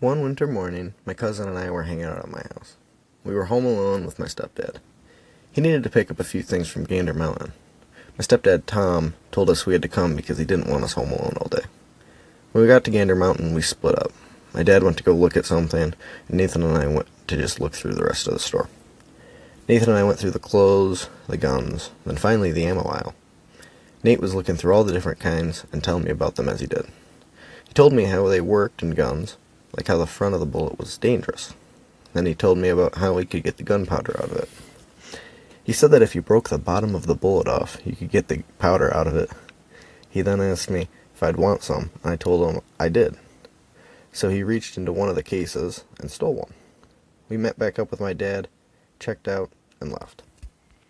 One winter morning, my cousin and I were hanging out at my house. We were home alone with my stepdad. He needed to pick up a few things from Gander Mountain. My stepdad, Tom, told us we had to come because he didn't want us home alone all day. When we got to Gander Mountain, we split up. My dad went to go look at something, and Nathan and I went to just look through the rest of the store. Nathan and I went through the clothes, the guns, then finally the ammo aisle. Nate was looking through all the different kinds and telling me about them as he did. He told me how they worked and guns, like how the front of the bullet was dangerous. Then he told me about how he could get the gunpowder out of it. He said that if you broke the bottom of the bullet off, you could get the powder out of it. He then asked me if I'd want some, and I told him I did. So he reached into one of the cases and stole one. We met back up with my dad, checked out, and left.